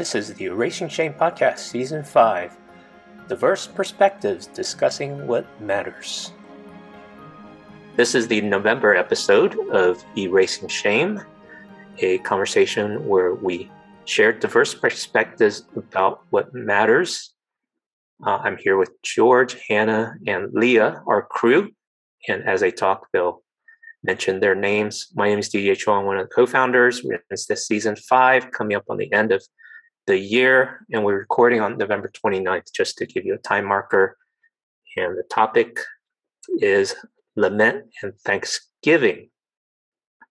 This is the Erasing Shame Podcast, Season 5 Diverse Perspectives Discussing What Matters. This is the November episode of Erasing Shame, a conversation where we share diverse perspectives about what matters. Uh, I'm here with George, Hannah, and Leah, our crew. And as I talk, they'll mention their names. My name is DJ Cho. I'm one of the co-founders. It's this season five coming up on the end of the year, and we're recording on November 29th, just to give you a time marker. And the topic is lament and thanksgiving.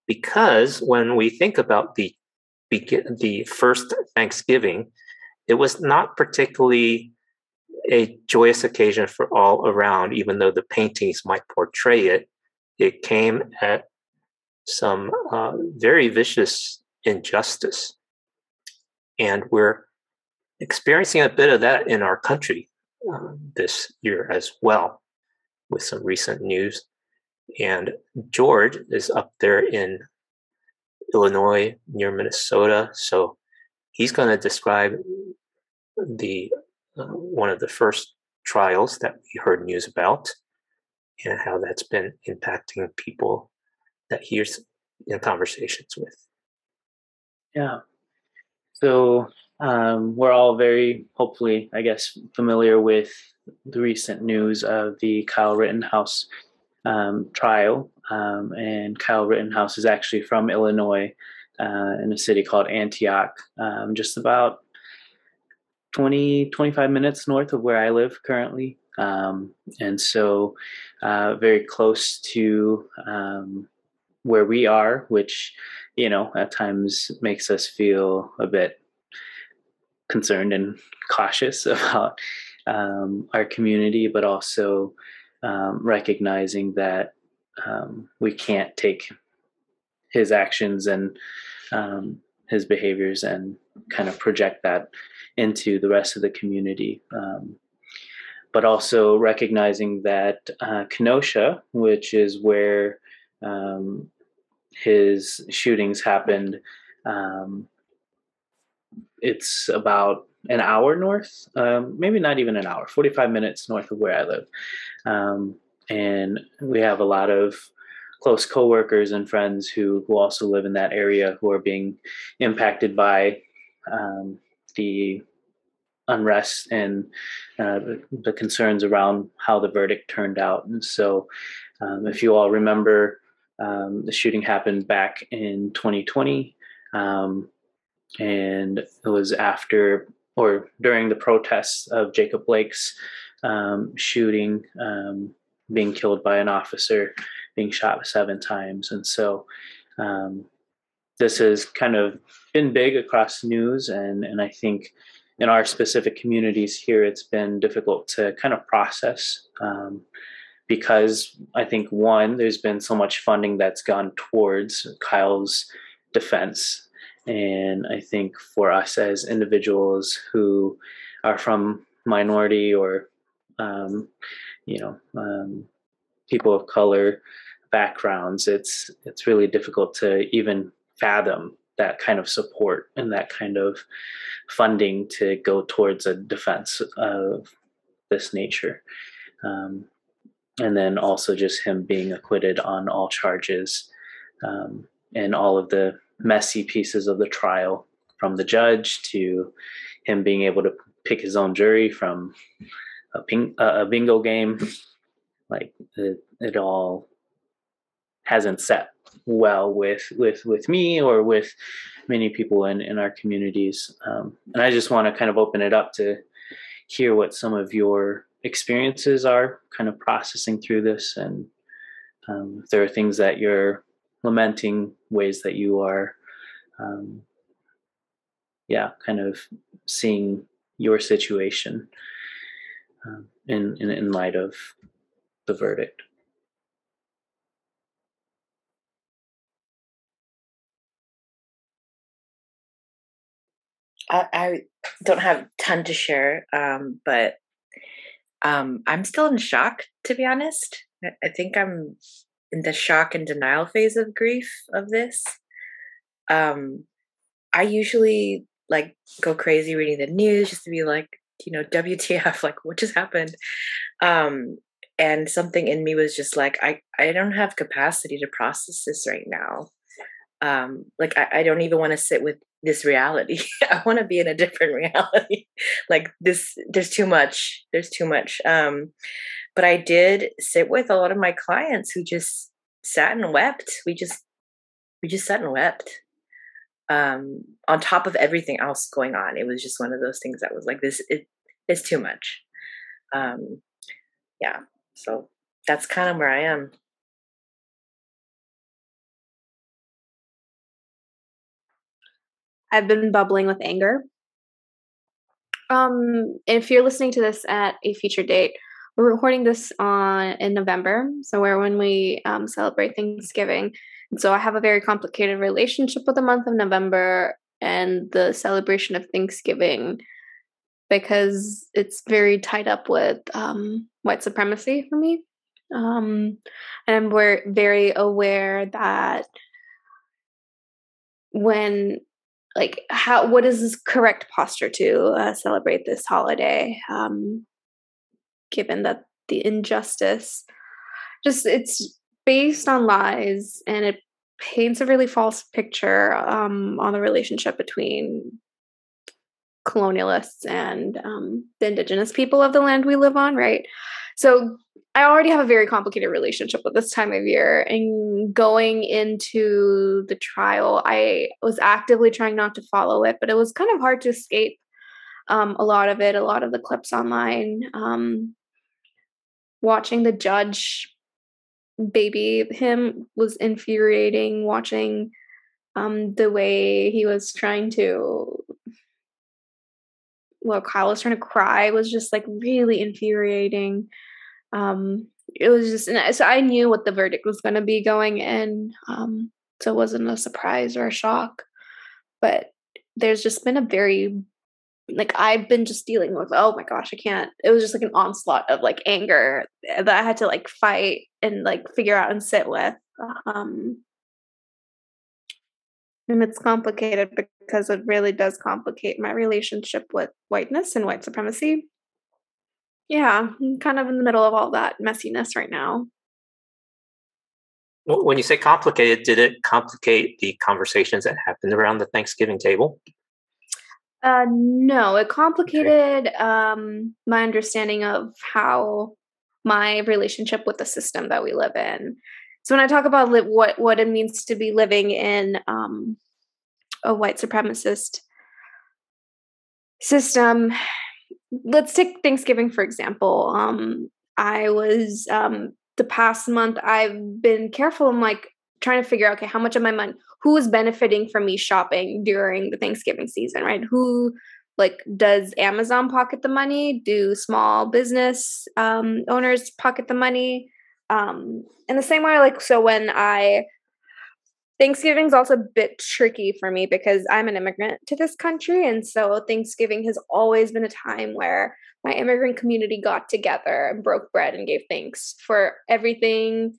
Because when we think about the the first Thanksgiving, it was not particularly a joyous occasion for all around, even though the paintings might portray it. It came at some uh, very vicious injustice. And we're experiencing a bit of that in our country uh, this year as well, with some recent news. And George is up there in Illinois near Minnesota. So he's going to describe the uh, one of the first trials that we heard news about and how that's been impacting people that he's in conversations with. Yeah. So um, we're all very, hopefully, I guess, familiar with the recent news of the Kyle Rittenhouse um, trial. Um, and Kyle Rittenhouse is actually from Illinois uh, in a city called Antioch, um, just about 20, 25 minutes north of where I live currently. Um, and so, uh, very close to um, where we are, which, you know, at times makes us feel a bit concerned and cautious about um, our community, but also um, recognizing that um, we can't take his actions and um, his behaviors and kind of project that into the rest of the community. Um, but also recognizing that uh, Kenosha, which is where um, his shootings happened, um, it's about an hour north, um, maybe not even an hour, 45 minutes north of where I live. Um, and we have a lot of close coworkers and friends who, who also live in that area who are being impacted by um, the unrest and uh, the, concerns around how the verdict turned out. And so, um, if you all remember, um, the shooting happened back in 2020. Um, and it was after or during the protests of Jacob Blake's um, shooting, um, being killed by an officer, being shot seven times. And so um, this has kind of been big across news. And, and I think in our specific communities here, it's been difficult to kind of process um, because I think, one, there's been so much funding that's gone towards Kyle's defense and I think for us as individuals who are from minority or, um, you know, um, people of color backgrounds, it's it's really difficult to even fathom that kind of support and that kind of funding to go towards a defense of this nature. Um, and then also just him being acquitted on all charges um, and all of the messy pieces of the trial from the judge to him being able to pick his own jury from a, ping, a bingo game. Like it, it all hasn't set well with with with me or with many people in in our communities. Um, and i just want to kind of open it up to hear what some of your experiences are kind of processing through this and um, if there are things that you're lamenting ways that you are um, yeah kind of seeing your situation um, in, in in light of the verdict. I, I don't have ton to share, um, but um, I'm still in shock, to be honest. I think I'm in the shock and denial phase of grief of this. Um, I usually like go crazy reading the news just to be like, you know, WTF, like what just happened? Um, and something in me was just like, I, I don't have capacity to process this right now. Um, like I, I don't even want to sit with this reality. I want to be in a different reality. like this, there's too much. There's too much. Um, but I did sit with a lot of my clients who just sat and wept. We just, we just sat and wept. Um, on top of everything else going on, it was just one of those things that was like this. It is too much. Um, yeah. So that's kind of where I am. I've been bubbling with anger. Um, if you're listening to this at a future date, we're recording this on in November, so we're when we um, celebrate Thanksgiving. So I have a very complicated relationship with the month of November and the celebration of Thanksgiving because it's very tied up with um, white supremacy for me. Um, and I'm very aware that when like how what is this correct posture to uh, celebrate this holiday um given that the injustice just it's based on lies and it paints a really false picture um on the relationship between colonialists and um, the indigenous people of the land we live on right? So I already have a very complicated relationship with this time of year. And going into the trial, I was actively trying not to follow it, but it was kind of hard to escape um, a lot of it, a lot of the clips online. Um, watching the judge baby him was infuriating. Watching um, the way he was trying to well, Kyle was trying to cry was just like really infuriating um it was just so i knew what the verdict was going to be going in um so it wasn't a surprise or a shock but there's just been a very like i've been just dealing with oh my gosh i can't it was just like an onslaught of like anger that i had to like fight and like figure out and sit with um and it's complicated because it really does complicate my relationship with whiteness and white supremacy yeah, I'm kind of in the middle of all that messiness right now. When you say complicated, did it complicate the conversations that happened around the Thanksgiving table? Uh, no, it complicated okay. um, my understanding of how my relationship with the system that we live in. So when I talk about li- what what it means to be living in um, a white supremacist system, let's take Thanksgiving for example. Um, I was um, the past month. I've been careful. I'm like trying to figure out okay, how much of my money, who is benefiting from me shopping during the Thanksgiving season, right? Who like does Amazon pocket the money? Do small business um, owners pocket the money? Um, in the same way, like so when I Thanksgiving's also a bit tricky for me because I'm an immigrant to this country. And so Thanksgiving has always been a time where my immigrant community got together and broke bread and gave thanks for everything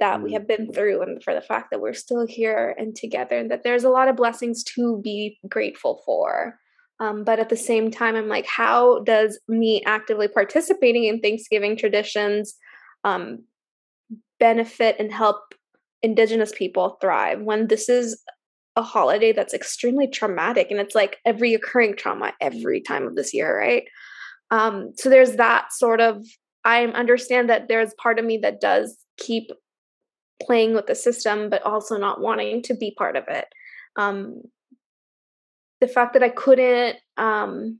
that we mm. have been through and for the fact that we're still here and together and that there's a lot of blessings to be grateful for. Um, but at the same time, I'm like, how does me actively participating in Thanksgiving traditions um, benefit and help indigenous people thrive when this is a holiday that's extremely traumatic and it's like every occurring trauma every time of this year right? Um so there's that sort of i understand that there's part of me that does keep playing with the system but also not wanting to be part of it. Um the fact that i couldn't um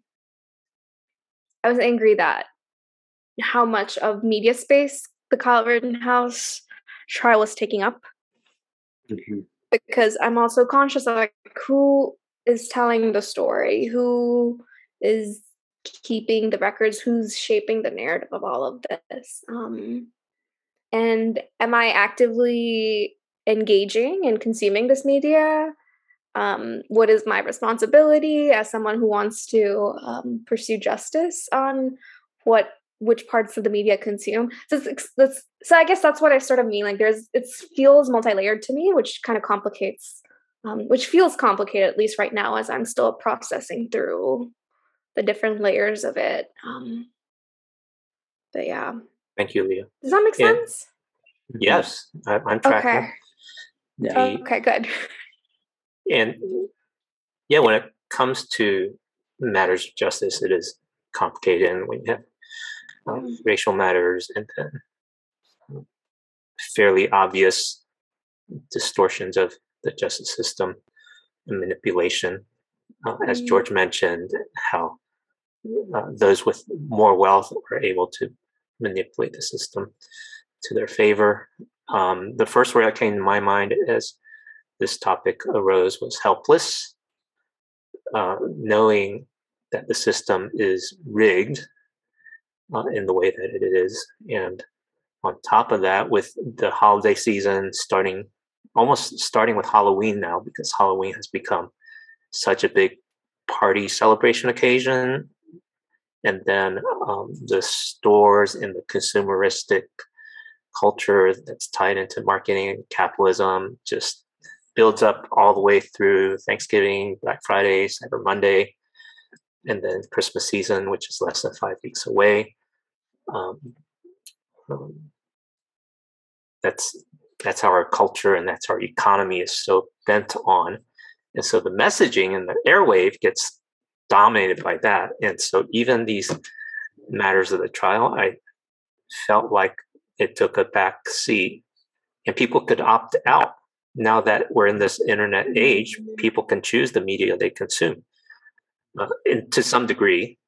i was angry that how much of media space the Kyle Rittenhouse trial was taking up mm-hmm. because I'm also conscious of like who is telling the story, who is keeping the records, who's shaping the narrative of all of this. Um, and am I actively engaging and consuming this media? Um, what is my responsibility as someone who wants to um, pursue justice on what which parts of the media consume. So, it's, so I guess that's what I sort of mean. Like there's, it feels multi-layered to me, which kind of complicates um, which feels complicated at least right now as I'm still processing through the different layers of it. Um, but yeah. Thank you, Leah. Does that make Yeah. sense? Yes, I, I'm tracking. Okay. Yeah. The- Okay, good. and yeah, when it comes to matters of justice, it is complicated, and we have uh, racial matters and then um, fairly obvious distortions of the justice system and manipulation, uh, as. George mentioned, how uh, those with more wealth are able to manipulate the system to their favor. Um, the first word that came to my mind as this topic arose was helpless, uh, knowing that the system is rigged uh, in the way that it is. And on top of that, with the holiday season starting, almost starting with Halloween now, because Halloween has become such a big party celebration occasion. And then um, the stores and the consumeristic culture that's tied into marketing and capitalism just builds up all the way through Thanksgiving, Black Friday, Cyber Monday, and then Christmas season, which is less than five weeks away. Um, um, that's that's how our culture and that's our economy is so bent on, and so the messaging and the airwave gets dominated by that. And so even these matters of the trial, I felt like it took a back seat, and people could opt out now that we're in this internet age, people can choose the media they consume. And to some degree,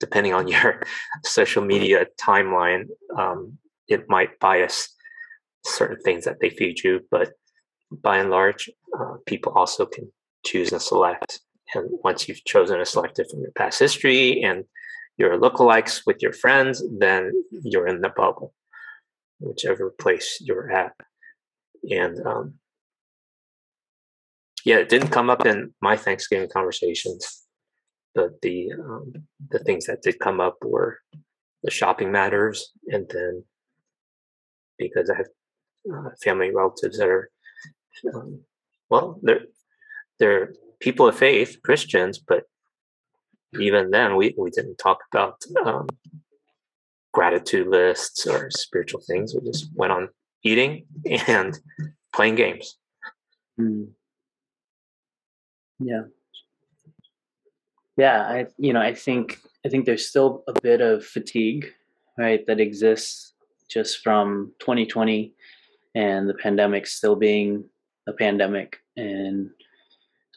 depending on your social media timeline, um, it might bias certain things that they feed you. But by and large, uh, people also can choose and select. And once you've chosen and selected from your past history and your lookalikes with your friends, then you're in the bubble, whichever place you're at. And um, yeah, it didn't come up in my Thanksgiving conversations, but the um, the things that did come up were the shopping matters, and then because I have uh, family relatives that are um, well, they're they're people of faith, Christians, but even then, we we didn't talk about um, gratitude lists or spiritual things. We just went on eating and playing games. Mm. Yeah. Yeah, I you know, I think I think there's still a bit of fatigue, right, that exists just from 2020 and the pandemic still being a pandemic and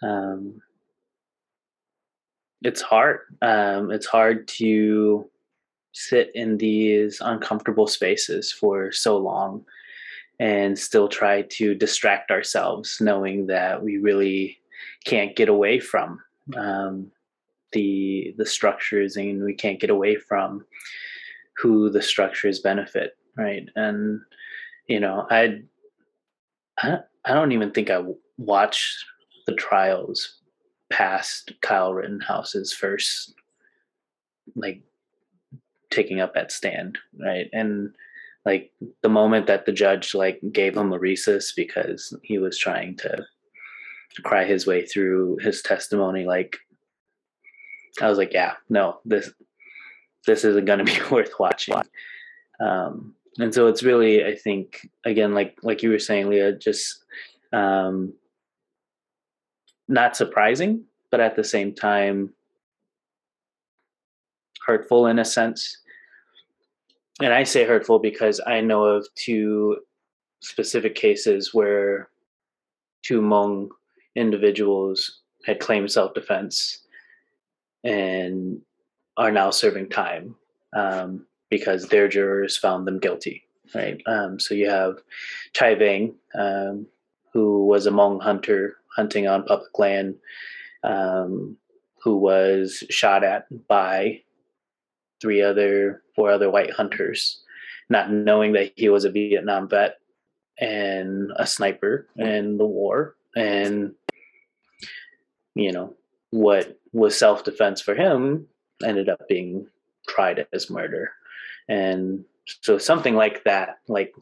um it's hard. Um it's hard to sit in these uncomfortable spaces for so long and still try to distract ourselves knowing that we really can't get away from um, the the structures and we can't get away from who the structures benefit right? And you know i i, I don't even think i watched the trials past kyle rittenhouse's first like taking up that stand right? And like the moment that the judge like gave him a recess because he was trying to cry his way through his testimony like i was like yeah no this this isn't going to be worth watching. Um and so it's really i think again like like you were saying leah just um not surprising but at the same time hurtful in a sense. And I say hurtful because I know of two specific cases where two Hmong individuals had claimed self defense and are now serving time um, because their jurors found them guilty. Right. Um, so you have Chai Vang, um, who was a Hmong hunter hunting on public land, um, who was shot at by three other, four other white hunters, not knowing that he was a Vietnam vet and a sniper in the war. And, you know, what was self defense for him ended up being tried as murder. And so something like that, like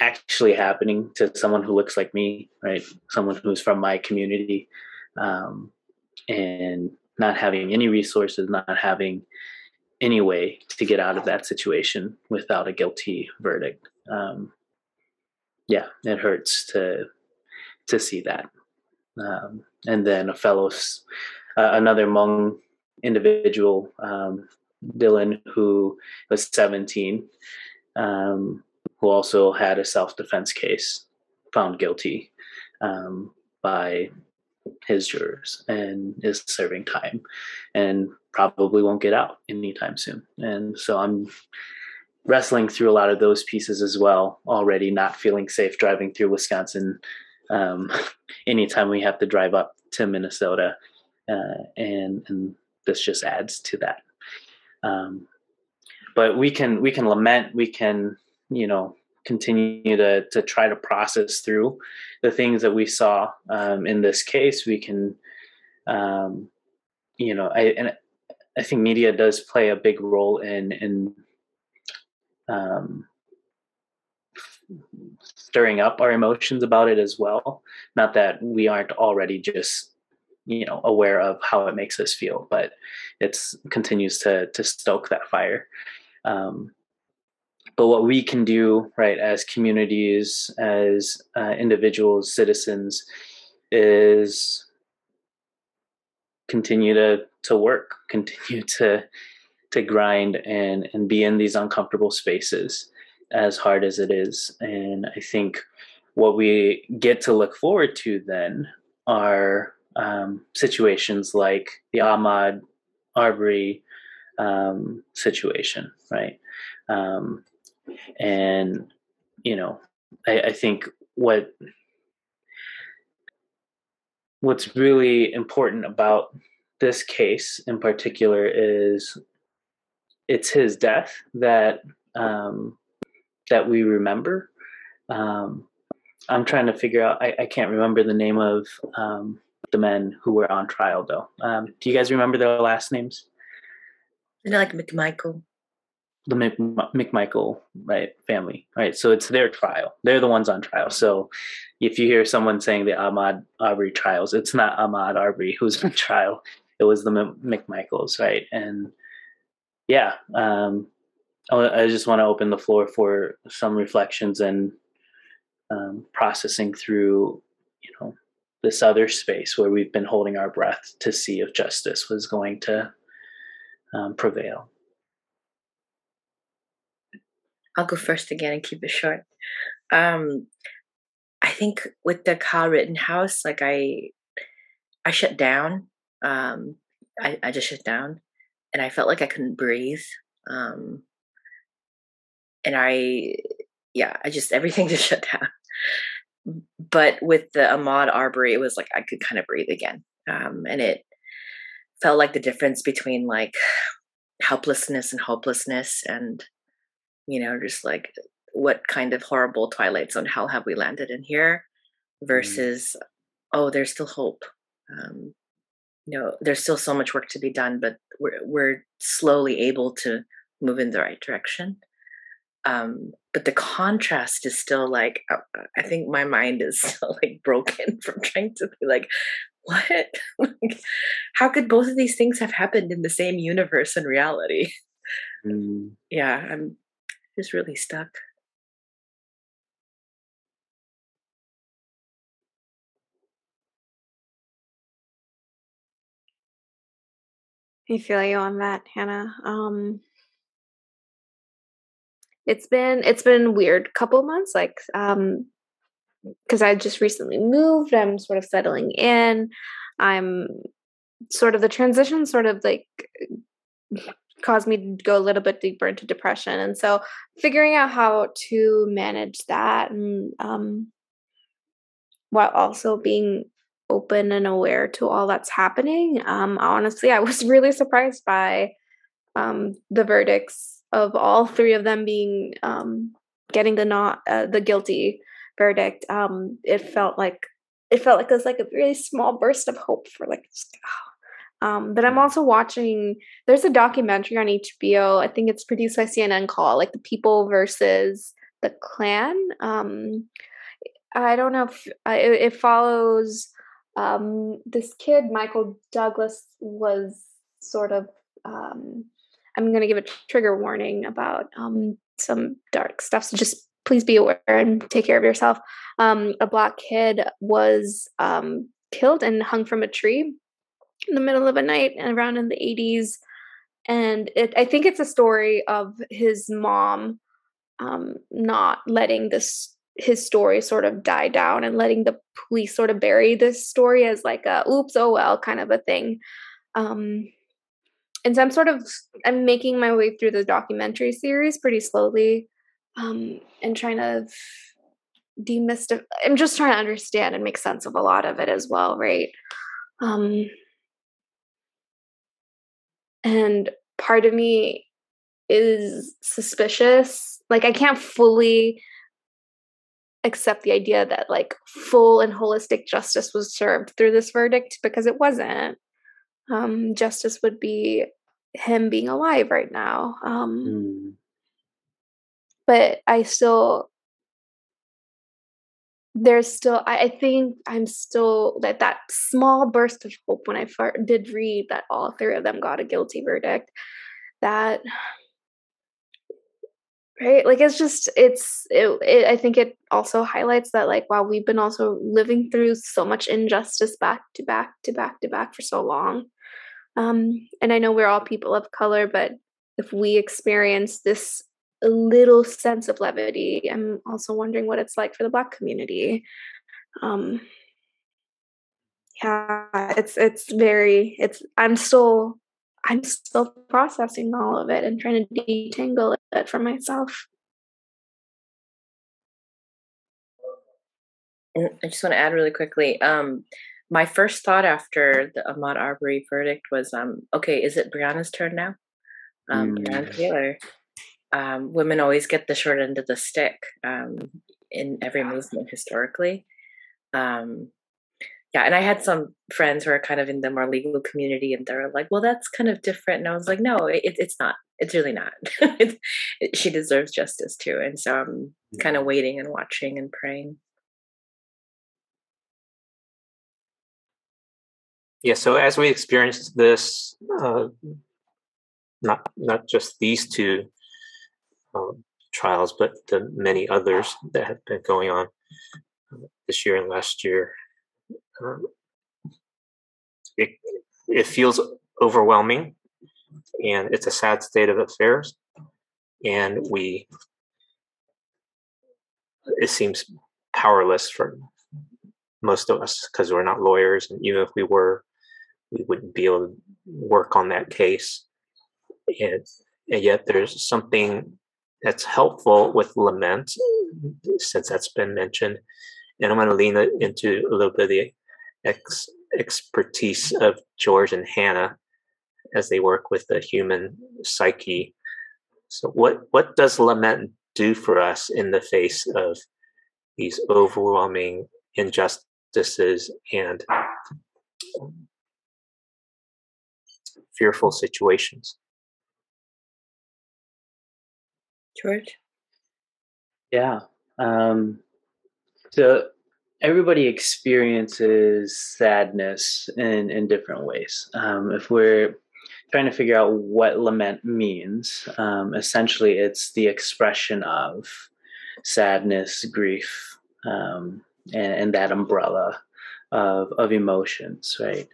actually happening to someone who looks like me, right? Someone who's from my community, um, and not having any resources, not having any way to get out of that situation without a guilty verdict. Um, yeah, it hurts to to see that. Um, and then a fellow, uh, another Hmong individual, um, Dylan, who was 17, um, who also had a self defense case, found guilty um, by his jurors and is serving time and probably won't get out anytime soon. And so I'm wrestling through a lot of those pieces as well already, not feeling safe driving through Wisconsin um, anytime we have to drive up to Minnesota. Uh, and, and this just adds to that. Um, but we can we can lament, we can you know continue to to try to process through the things that we saw um, in this case. We can, um, you know, I and I think media does play a big role in in um, stirring up our emotions about it as well. Not that we aren't already just you know aware of how it makes us feel, but it's continues to to stoke that fire. Um, but what we can do right as communities as uh, individuals citizens is continue to to work continue to to grind and and be in these uncomfortable spaces as hard as it is. And i think what we get to look forward to then are um, situations like the Ahmaud arbery um, situation right? Um, and you know I, I think what what's really important about this case in particular is it's his death that um, that we remember. Um, I'm trying to figure out. I, I can't remember the name of um, the men who were on trial, though. Um, do you guys remember their last names? Know, like McMichael the McMichael right family right so it's their trial they're the ones on trial so if you hear someone saying the Ahmaud Arbery trials it's not Ahmaud Arbery who's on trial it was the McMichaels right and yeah um, I just want to open the floor for some reflections and um, processing through you know this other space where we've been holding our breath to see if justice was going to um, prevail I'll go first again and keep it short. Um, I think with the Kyle Rittenhouse, like I, I shut down. Um, I, I just shut down, and I felt like I couldn't breathe. Um, and I, yeah, I just everything just shut down. But with the Ahmaud Arbery, it was like I could kind of breathe again, um, and it felt like the difference between like helplessness and hopelessness and you know just like what kind of horrible twilight zone hell have we landed in here mm. versus mm. oh there's still hope um, you know there's still so much work to be done but we're we're slowly able to move in the right direction um, but the contrast is still like uh, uh, i think my mind is still like broken from trying to be like what like, how could both of these things have happened in the same universe and reality mm. yeah i'm just really stuck. I feel you on that, Hannah. Um, it's been it's been weird couple months, like um, because I just recently moved. I'm sort of settling in. I'm sort of the transition, sort of like caused me to go a little bit deeper into depression. And so figuring out how to manage that and um, while also being open and aware to all that's happening. Um, honestly, I was really surprised by um, the verdicts of all three of them being um, getting the not uh, the guilty verdict. Um, it felt like it felt like it was like a really small burst of hope for like oh, um, but I'm mm. also watching. There's a documentary on HBO. I think it's produced by CNN called like the People versus the Klan. Um, I don't know if uh, it, it, follows um, this kid, Michael Douglas, was sort of. Um, I'm going to give a trigger warning about um, some dark stuff. So just please be aware and take care of yourself. Um, a black kid was um, killed and hung from a tree in the middle of a night and around in the 80s. And it, I think it's a story of his mom um, not letting this his story sort of die down and letting the police sort of bury this story as like a oops oh well kind of a thing um and so i'm sort of i'm making my way through the documentary series pretty slowly um and trying to demystify i'm just trying to understand and make sense of a lot of it as well right? Um and part of me is suspicious. Like i can't fully accept the idea that like full and holistic justice was served through this verdict because it wasn't um justice would be him being alive right now um mm. but i still there's still I, I, think i'm still that that small burst of hope when i far, did read that all three of them got a guilty verdict that right like it's just it's it, it, i think it also highlights that like wow we've been also living through so much injustice back to back to back to back for so long um and i know we're all people of color but if we experience this little sense of levity i'm also wondering what it's like for the black community um yeah it's it's very it's i'm still I'm still processing all of it and trying to detangle it for myself. I just want to add really quickly. Um, my first thought after the Ahmaud Arbery verdict was, um, okay, is it Breonna's turn now? Um, mm. Breonna Taylor. Um, women always get the short end of the stick um, in every movement historically. Um, yeah and i had some friends who are kind of in the more legal community and they're like well that's kind of different and i was like no it, it's not it's really not it, she deserves justice too and so i'm kind of waiting and watching and praying yeah so as we experienced this uh, not not just these two um, trials but the many others that have been going on uh, this year and last year it, it feels overwhelming and it's a sad state of affairs and we it seems powerless for most of us because we're not lawyers and even if we were we wouldn't be able to work on that case and, and yet there's something that's helpful with lament since that's been mentioned and i'm going to lean into a little bit of the ex- expertise of George and Hannah as they work with the human psyche. So, what what does lament do for us in the face of these overwhelming injustices and fearful situations? George? Yeah. Um, so everybody experiences sadness in, in different ways. Um, if we're trying to figure out what lament means, um, essentially it's the expression of sadness, grief, um, and, and, that umbrella of, of emotions, right?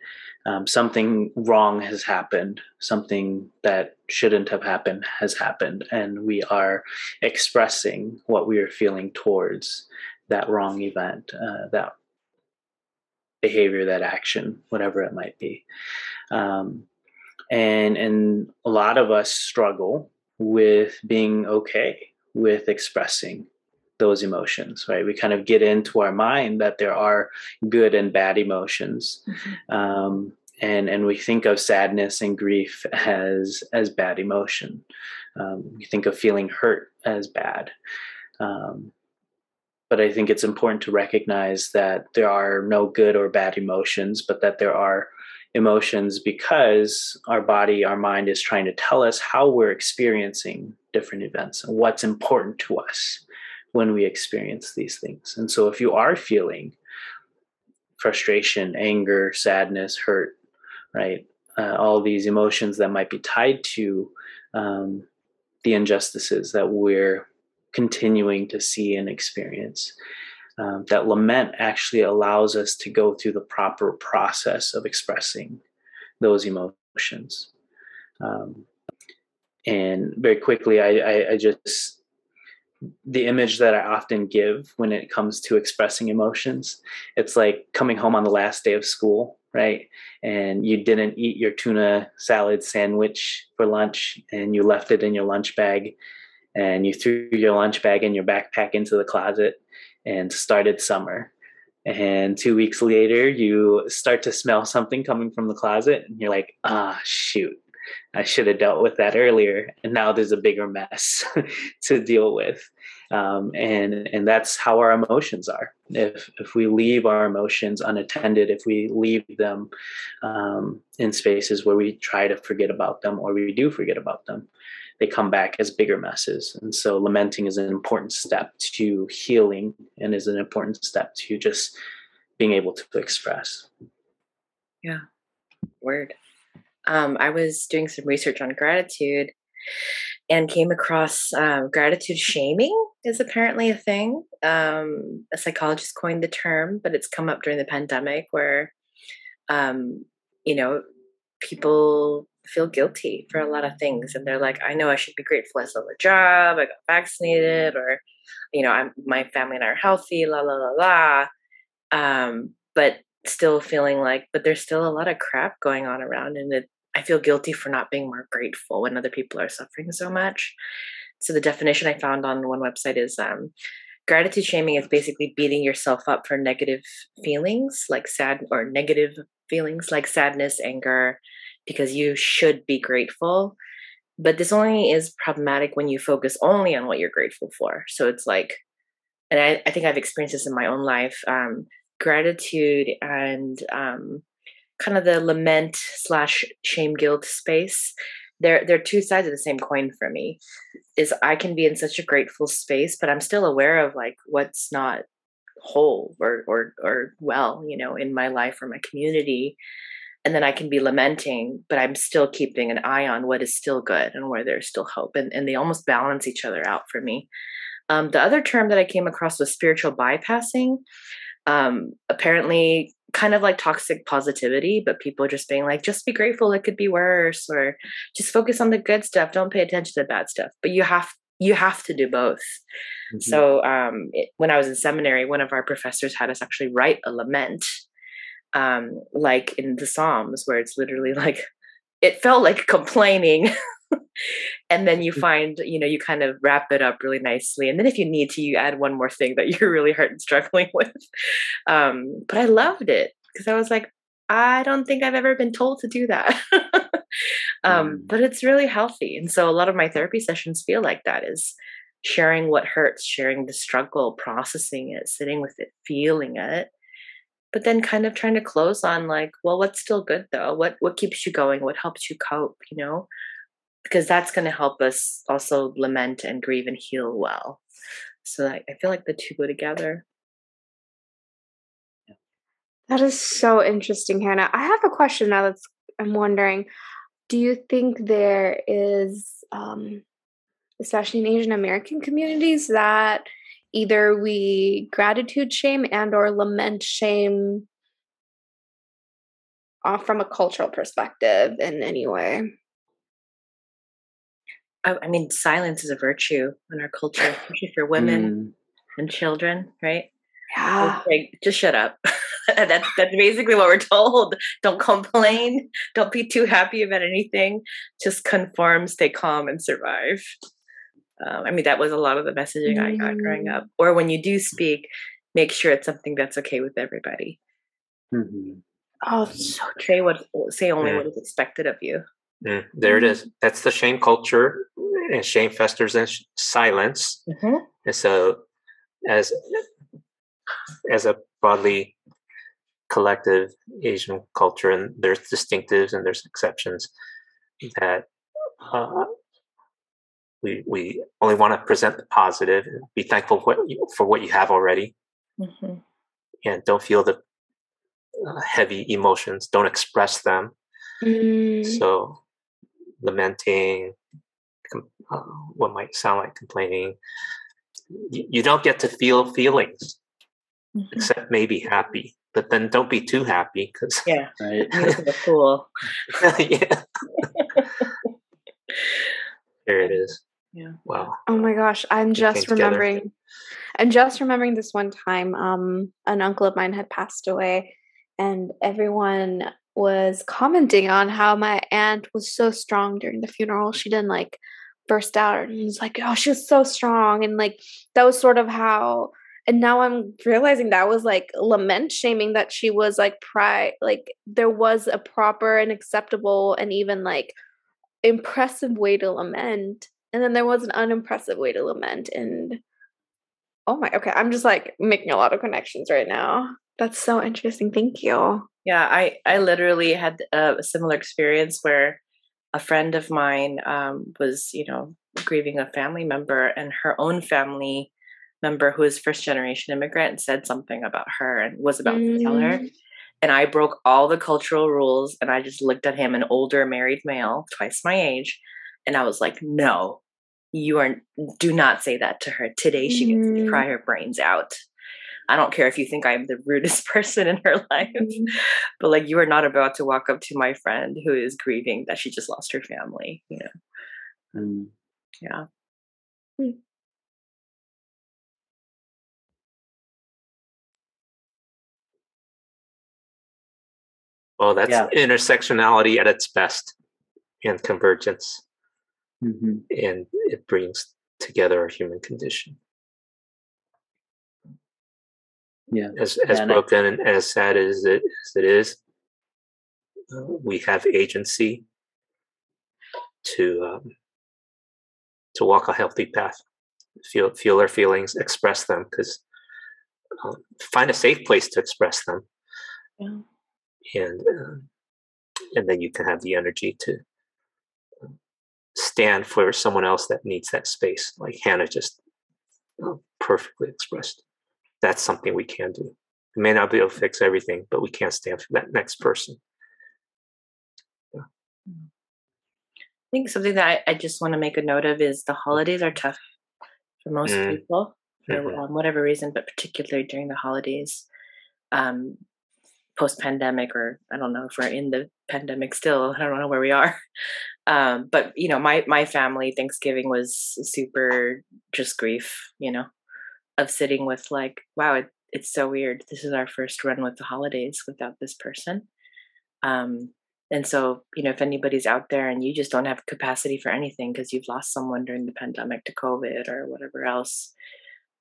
Um, something wrong has happened, something that shouldn't have happened has happened, and we are expressing what we are feeling towards that wrong event, uh, that behavior, that action, whatever it might be. Um, and and a lot of us struggle with being okay with expressing those emotions right we kind of get into our mind that there are good and bad emotions mm-hmm. um, and and we think of sadness and grief as as bad emotion um, we think of feeling hurt as bad um, but I think it's important to recognize that there are no good or bad emotions, but that there are emotions because our body, our mind is trying to tell us how we're experiencing different events and what's important to us, when we experience these things. And so if you are feeling frustration, anger, sadness, hurt, right? Uh, all these emotions that might be tied to um, the injustices that we're continuing to see and experience. Um, that lament actually allows us to go through the proper process of expressing those emotions. Um, and very quickly, I, I, I just the image that I often give when it comes to expressing emotions, it's like coming home on the last day of school, right? And you didn't eat your tuna salad sandwich for lunch and you left it in your lunch bag and you threw your lunch bag and your backpack into the closet and started summer. And two weeks later, you start to smell something coming from the closet and you're like, ah, shoot, I should have dealt with that earlier, and now there's a bigger mess to deal with. Um, and and that's how our emotions are. If if we leave our emotions unattended, if we leave them um, in spaces where we try to forget about them or we do forget about them, they come back as bigger messes. And so lamenting is an important step to healing and is an important step to just being able to express. Yeah. Word um, I was doing some research on gratitude and came across um, gratitude shaming is apparently a thing. Um, a psychologist coined the term, but it's come up during the pandemic where, um, you know, people feel guilty for a lot of things, and they're like, "I know I should be grateful. I still have a job. I got vaccinated, or, you know, I'm my family and I are healthy. La la la la." Um, but still feeling like, but there's still a lot of crap going on around, and it I feel guilty for not being more grateful when other people are suffering so much. So the definition I found on one website is um, gratitude shaming is basically beating yourself up for negative feelings like sad or negative feelings like sadness, anger, because you should be grateful. But this only is problematic when you focus only on what you're grateful for. So it's like, and I, I think I've experienced this in my own life. Um, gratitude and um, kind of the lament slash shame guilt space they're they're two sides of the same coin for me is i can be in such a grateful space but i'm still aware of like what's not whole or or or well you know in my life or my community. And then i can be lamenting but i'm still keeping an eye on what is still good and where there's still hope and, and they almost balance each other out for me. Um, the other term that i came across was spiritual bypassing um, apparently kind of like toxic positivity, but people just being like, just be grateful, it could be worse, or just focus on the good stuff, don't pay attention to the bad stuff. But you have you have to do both. Mm-hmm. So um, it, when I was in seminary, one of our professors had us actually write a lament, um, like in the Psalms, where it's literally like it felt like complaining and then you find you know you kind of wrap it up really nicely and then if you need to you add one more thing that you're really hurt and struggling with. Um, but i loved it because i was like i don't think i've ever been told to do that. Um, mm. but it's really healthy and so a lot of my therapy sessions feel like that is sharing what hurts sharing the struggle processing it sitting with it feeling it but then kind of trying to close on like well what's still good though? What what keeps you going? What helps you cope? you know because that's going to help us also lament and grieve and heal well. So I, I feel like the two go together. That is so interesting, Hannah. I have a question now that's I'm wondering. Do you think there is, um, especially in Asian American communities, that either we gratitude shame and or lament shame off from a cultural perspective in any way? I, mean, silence is a virtue in our culture, especially for women mm. and children, right? Yeah. Like, just shut up. that's that's basically what we're told. Don't complain. Don't be too happy about anything. Just conform, stay calm, and survive. Um, I mean, that was a lot of the messaging mm. I got growing mm. up. Or when you do speak, make sure it's something that's okay with everybody. Mm-hmm. Oh, so say what say only what is expected of you. Mm, there it is. That's the shame culture, and shame festers in silence. Mm-hmm. And so, as as a broadly collective Asian culture, and there's distinctives and there's exceptions that uh, we we only want to present the positive and be thankful for what you, for what you have already Mm-hmm. and don't feel the uh, heavy emotions don't express them Mm, so lamenting com- uh, what might sound like complaining you, you don't get to feel feelings Mm-hmm. except maybe happy but then don't be too happy because Yeah, Right. you look at the pool. yeah there it is Yeah. wow Oh my gosh, I'm came just together. remembering. I'm just remembering this one time. Um, an uncle of mine had passed away, and everyone was commenting on how my aunt was so strong during the funeral. She didn't like burst out and was like, "Oh, she was so strong," and like that was sort of how. And now I'm realizing that was like lament shaming that she was like pri like there was a proper and acceptable and even like impressive way to lament and then there was an unimpressive way to lament and oh my okay i'm just like making a lot of connections right now that's so interesting thank you Yeah, I I literally had a, a similar experience where a friend of mine um, was, you know, grieving a family member, and her own family member, who is first generation immigrant, said something about her and was about to tell her. Mm. And I broke all the cultural rules, and I just looked at him, an older married male, twice my age, and I was like, "No, you are. Do not say that to her today. She gets to Mm. cry her brains out." I don't care if you think I'm the rudest person in her life Mm. but like you are not about to walk up to my friend who is grieving that she just lost her family you know Mm. yeah well that's Yeah. intersectionality at its best and convergence Mhm. and it brings together a human condition Yeah. as as And I- broken and as sad as it as it is uh, we have agency to um, to walk a healthy path feel feel our feelings express them because um, find a safe place to express them Yeah. and um, and then you can have the energy to um, stand for someone else that needs that space like hannah just uh, perfectly expressed that's something we can do. We may not be able to fix everything but we can stand for that next person. I think something that i, I just want to make a note of is the holidays are tough for most Mm. people for Mhm. um, whatever reason but particularly during the holidays um post pandemic or i don't know if we're in the pandemic still i don't know where we are. Um but you know my my family thanksgiving was super just grief you know of sitting with like wow it, it's so weird. This is our first run with the holidays without this person. Um and so you know if anybody's out there and you just don't have capacity for anything because you've lost someone during the pandemic to covid or whatever else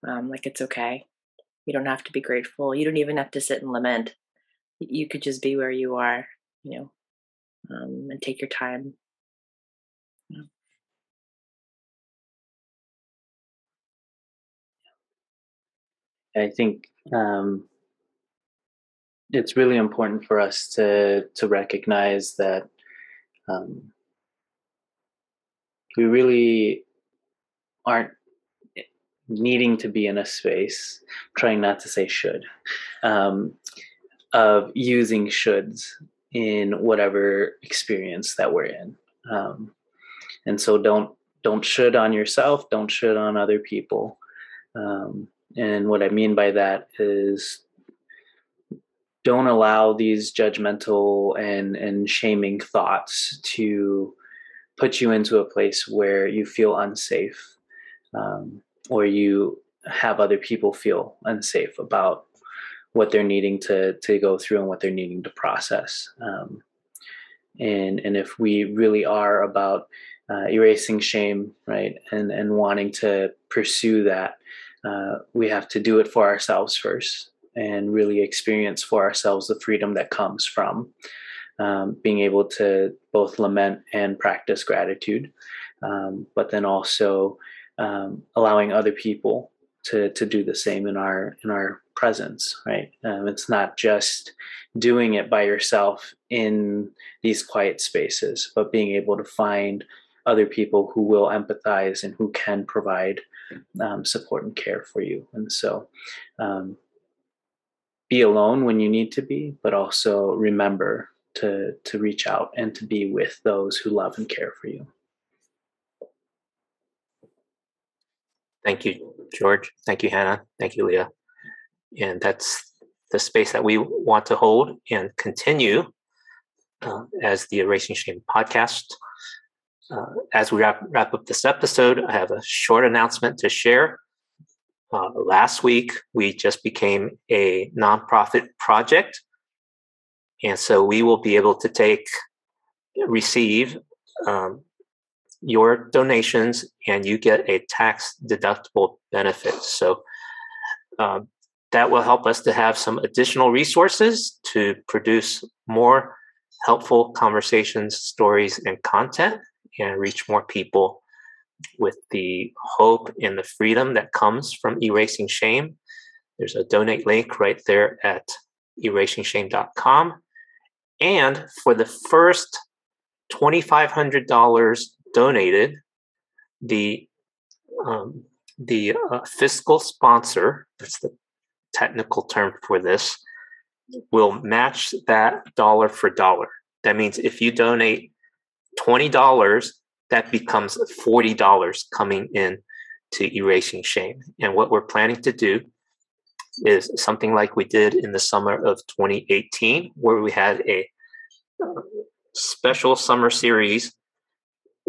um like it's okay. You don't have to be grateful. You don't even have to sit and lament. You could just be where you are you know um, and take your time I think um, it's really important for us to to recognize that um, we really aren't needing to be in a space. Trying not to say should um, of using shoulds in whatever experience that we're in, um, and so don't don't should on yourself. Don't should on other people. Um, and what I mean by that is don't allow these judgmental and, and shaming thoughts to put you into a place where you feel unsafe um, or you have other people feel unsafe about what they're needing to, to go through and what they're needing to process. Um, and, and if we really are about uh, erasing shame, right, and, and wanting to pursue that, uh, we have to do it for ourselves first and really experience for ourselves the freedom that comes from um, being able to both lament and practice gratitude, um, but then also um, allowing other people to to do the same in our in our presence. Right? Um, it's not just doing it by yourself in these quiet spaces, but being able to find other people who will empathize and who can provide um, support and care for you. And so, um, be alone when you need to be, but also remember to to reach out and to be with those who love and care for you. Thank you, George. Thank you, Hannah. Thank you, Leah. And that's the space that we want to hold and continue uh, as the Erasing Shame podcast. Uh, as we wrap, wrap up this episode, I have a short announcement to share. Uh, last week, we just became a nonprofit project. And so we will be able to take, receive um, your donations and you get a tax deductible benefit. So um, that will help us to have some additional resources to produce more helpful conversations, stories, and content and reach more people with the hope and the freedom that comes from erasing shame. There's a donate link right there at erasingshame.com. And for the first $2,500 donated, the um, the uh, fiscal sponsor, that's the technical term for this, will match that dollar for dollar. That means if you donate $20, that becomes $40 coming in to erasing shame. And what we're planning to do is something like we did in the summer of 2018, where we had a uh, special summer series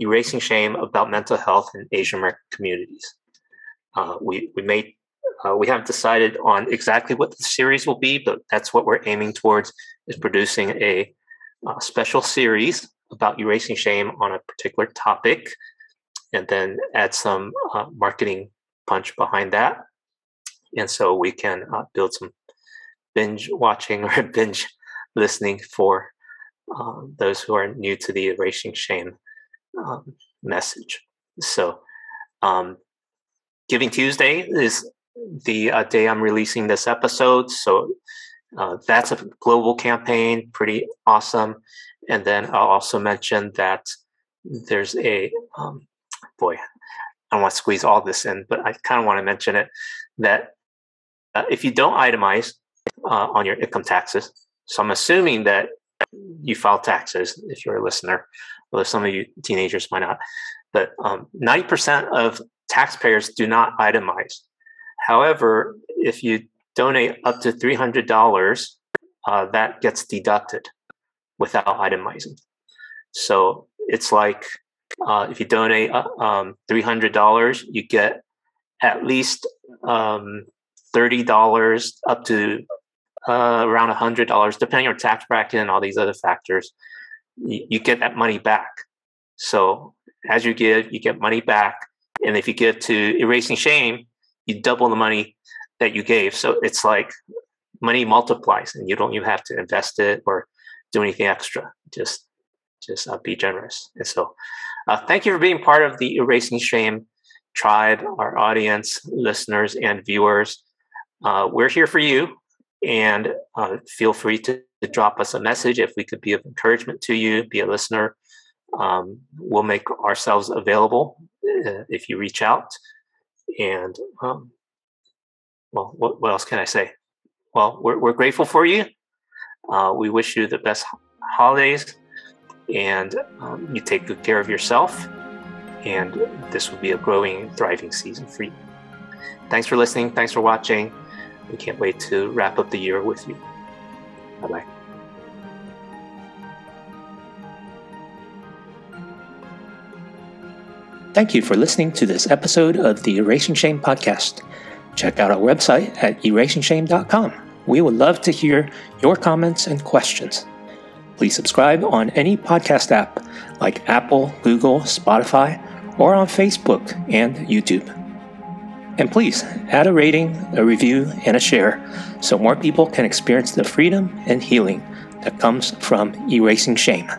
erasing shame about mental health in Asian American communities. Uh, we we made uh, we haven't decided on exactly what the series will be, but that's what we're aiming towards is producing a, uh, special series about erasing shame on a particular topic, and then add some uh, marketing punch behind that, and so we can uh, build some binge watching or binge listening for uh, those who are new to the erasing shame um, message. So, um, Giving Tuesday is the uh, day I'm releasing this episode. So, uh, that's a global campaign, pretty awesome. And then I'll also mention that there's a um, boy, I don't want to squeeze all this in, but I kind of want to mention it that uh, if you don't itemize uh, on your income taxes, so I'm assuming that you file taxes if you're a listener, although some of you teenagers might not. But um, 90% of taxpayers do not itemize. However, if you donate up to $300, uh, that gets deducted without itemizing. So it's like uh, if you donate uh, um, $300, you get at least um, $30 up to uh, around $100, depending on your tax bracket and all these other factors, you, you get that money back. So as you give, you get money back. And if you give to erasing shame, you double the money that you gave. So it's like money multiplies and you don't even have to invest it or do anything extra. Just just uh, be generous. And so uh, thank you for being part of the Erasing Shame tribe, our audience, listeners, and viewers. Uh, we're here for you and uh, feel free to, to, drop us a message if we could be of encouragement to you, be a listener. Um, we'll make ourselves available uh, if you reach out. And um, well, what, what, else can I say? Well, we're, we're grateful for you. Uh, we wish you the best holidays and um, you take good care of yourself. And this will be a growing, thriving season for you. Thanks for listening. Thanks for watching. We can't wait to wrap up the year with you. Bye bye. Thank you for listening to this episode of the Erasing Shame podcast. Check out our website at erasingshame.com. We would love to hear your comments and questions. Please subscribe on any podcast app like Apple, Google, Spotify, or on Facebook and YouTube. And please add a rating, a review, and a share so more people can experience the freedom and healing that comes from erasing shame.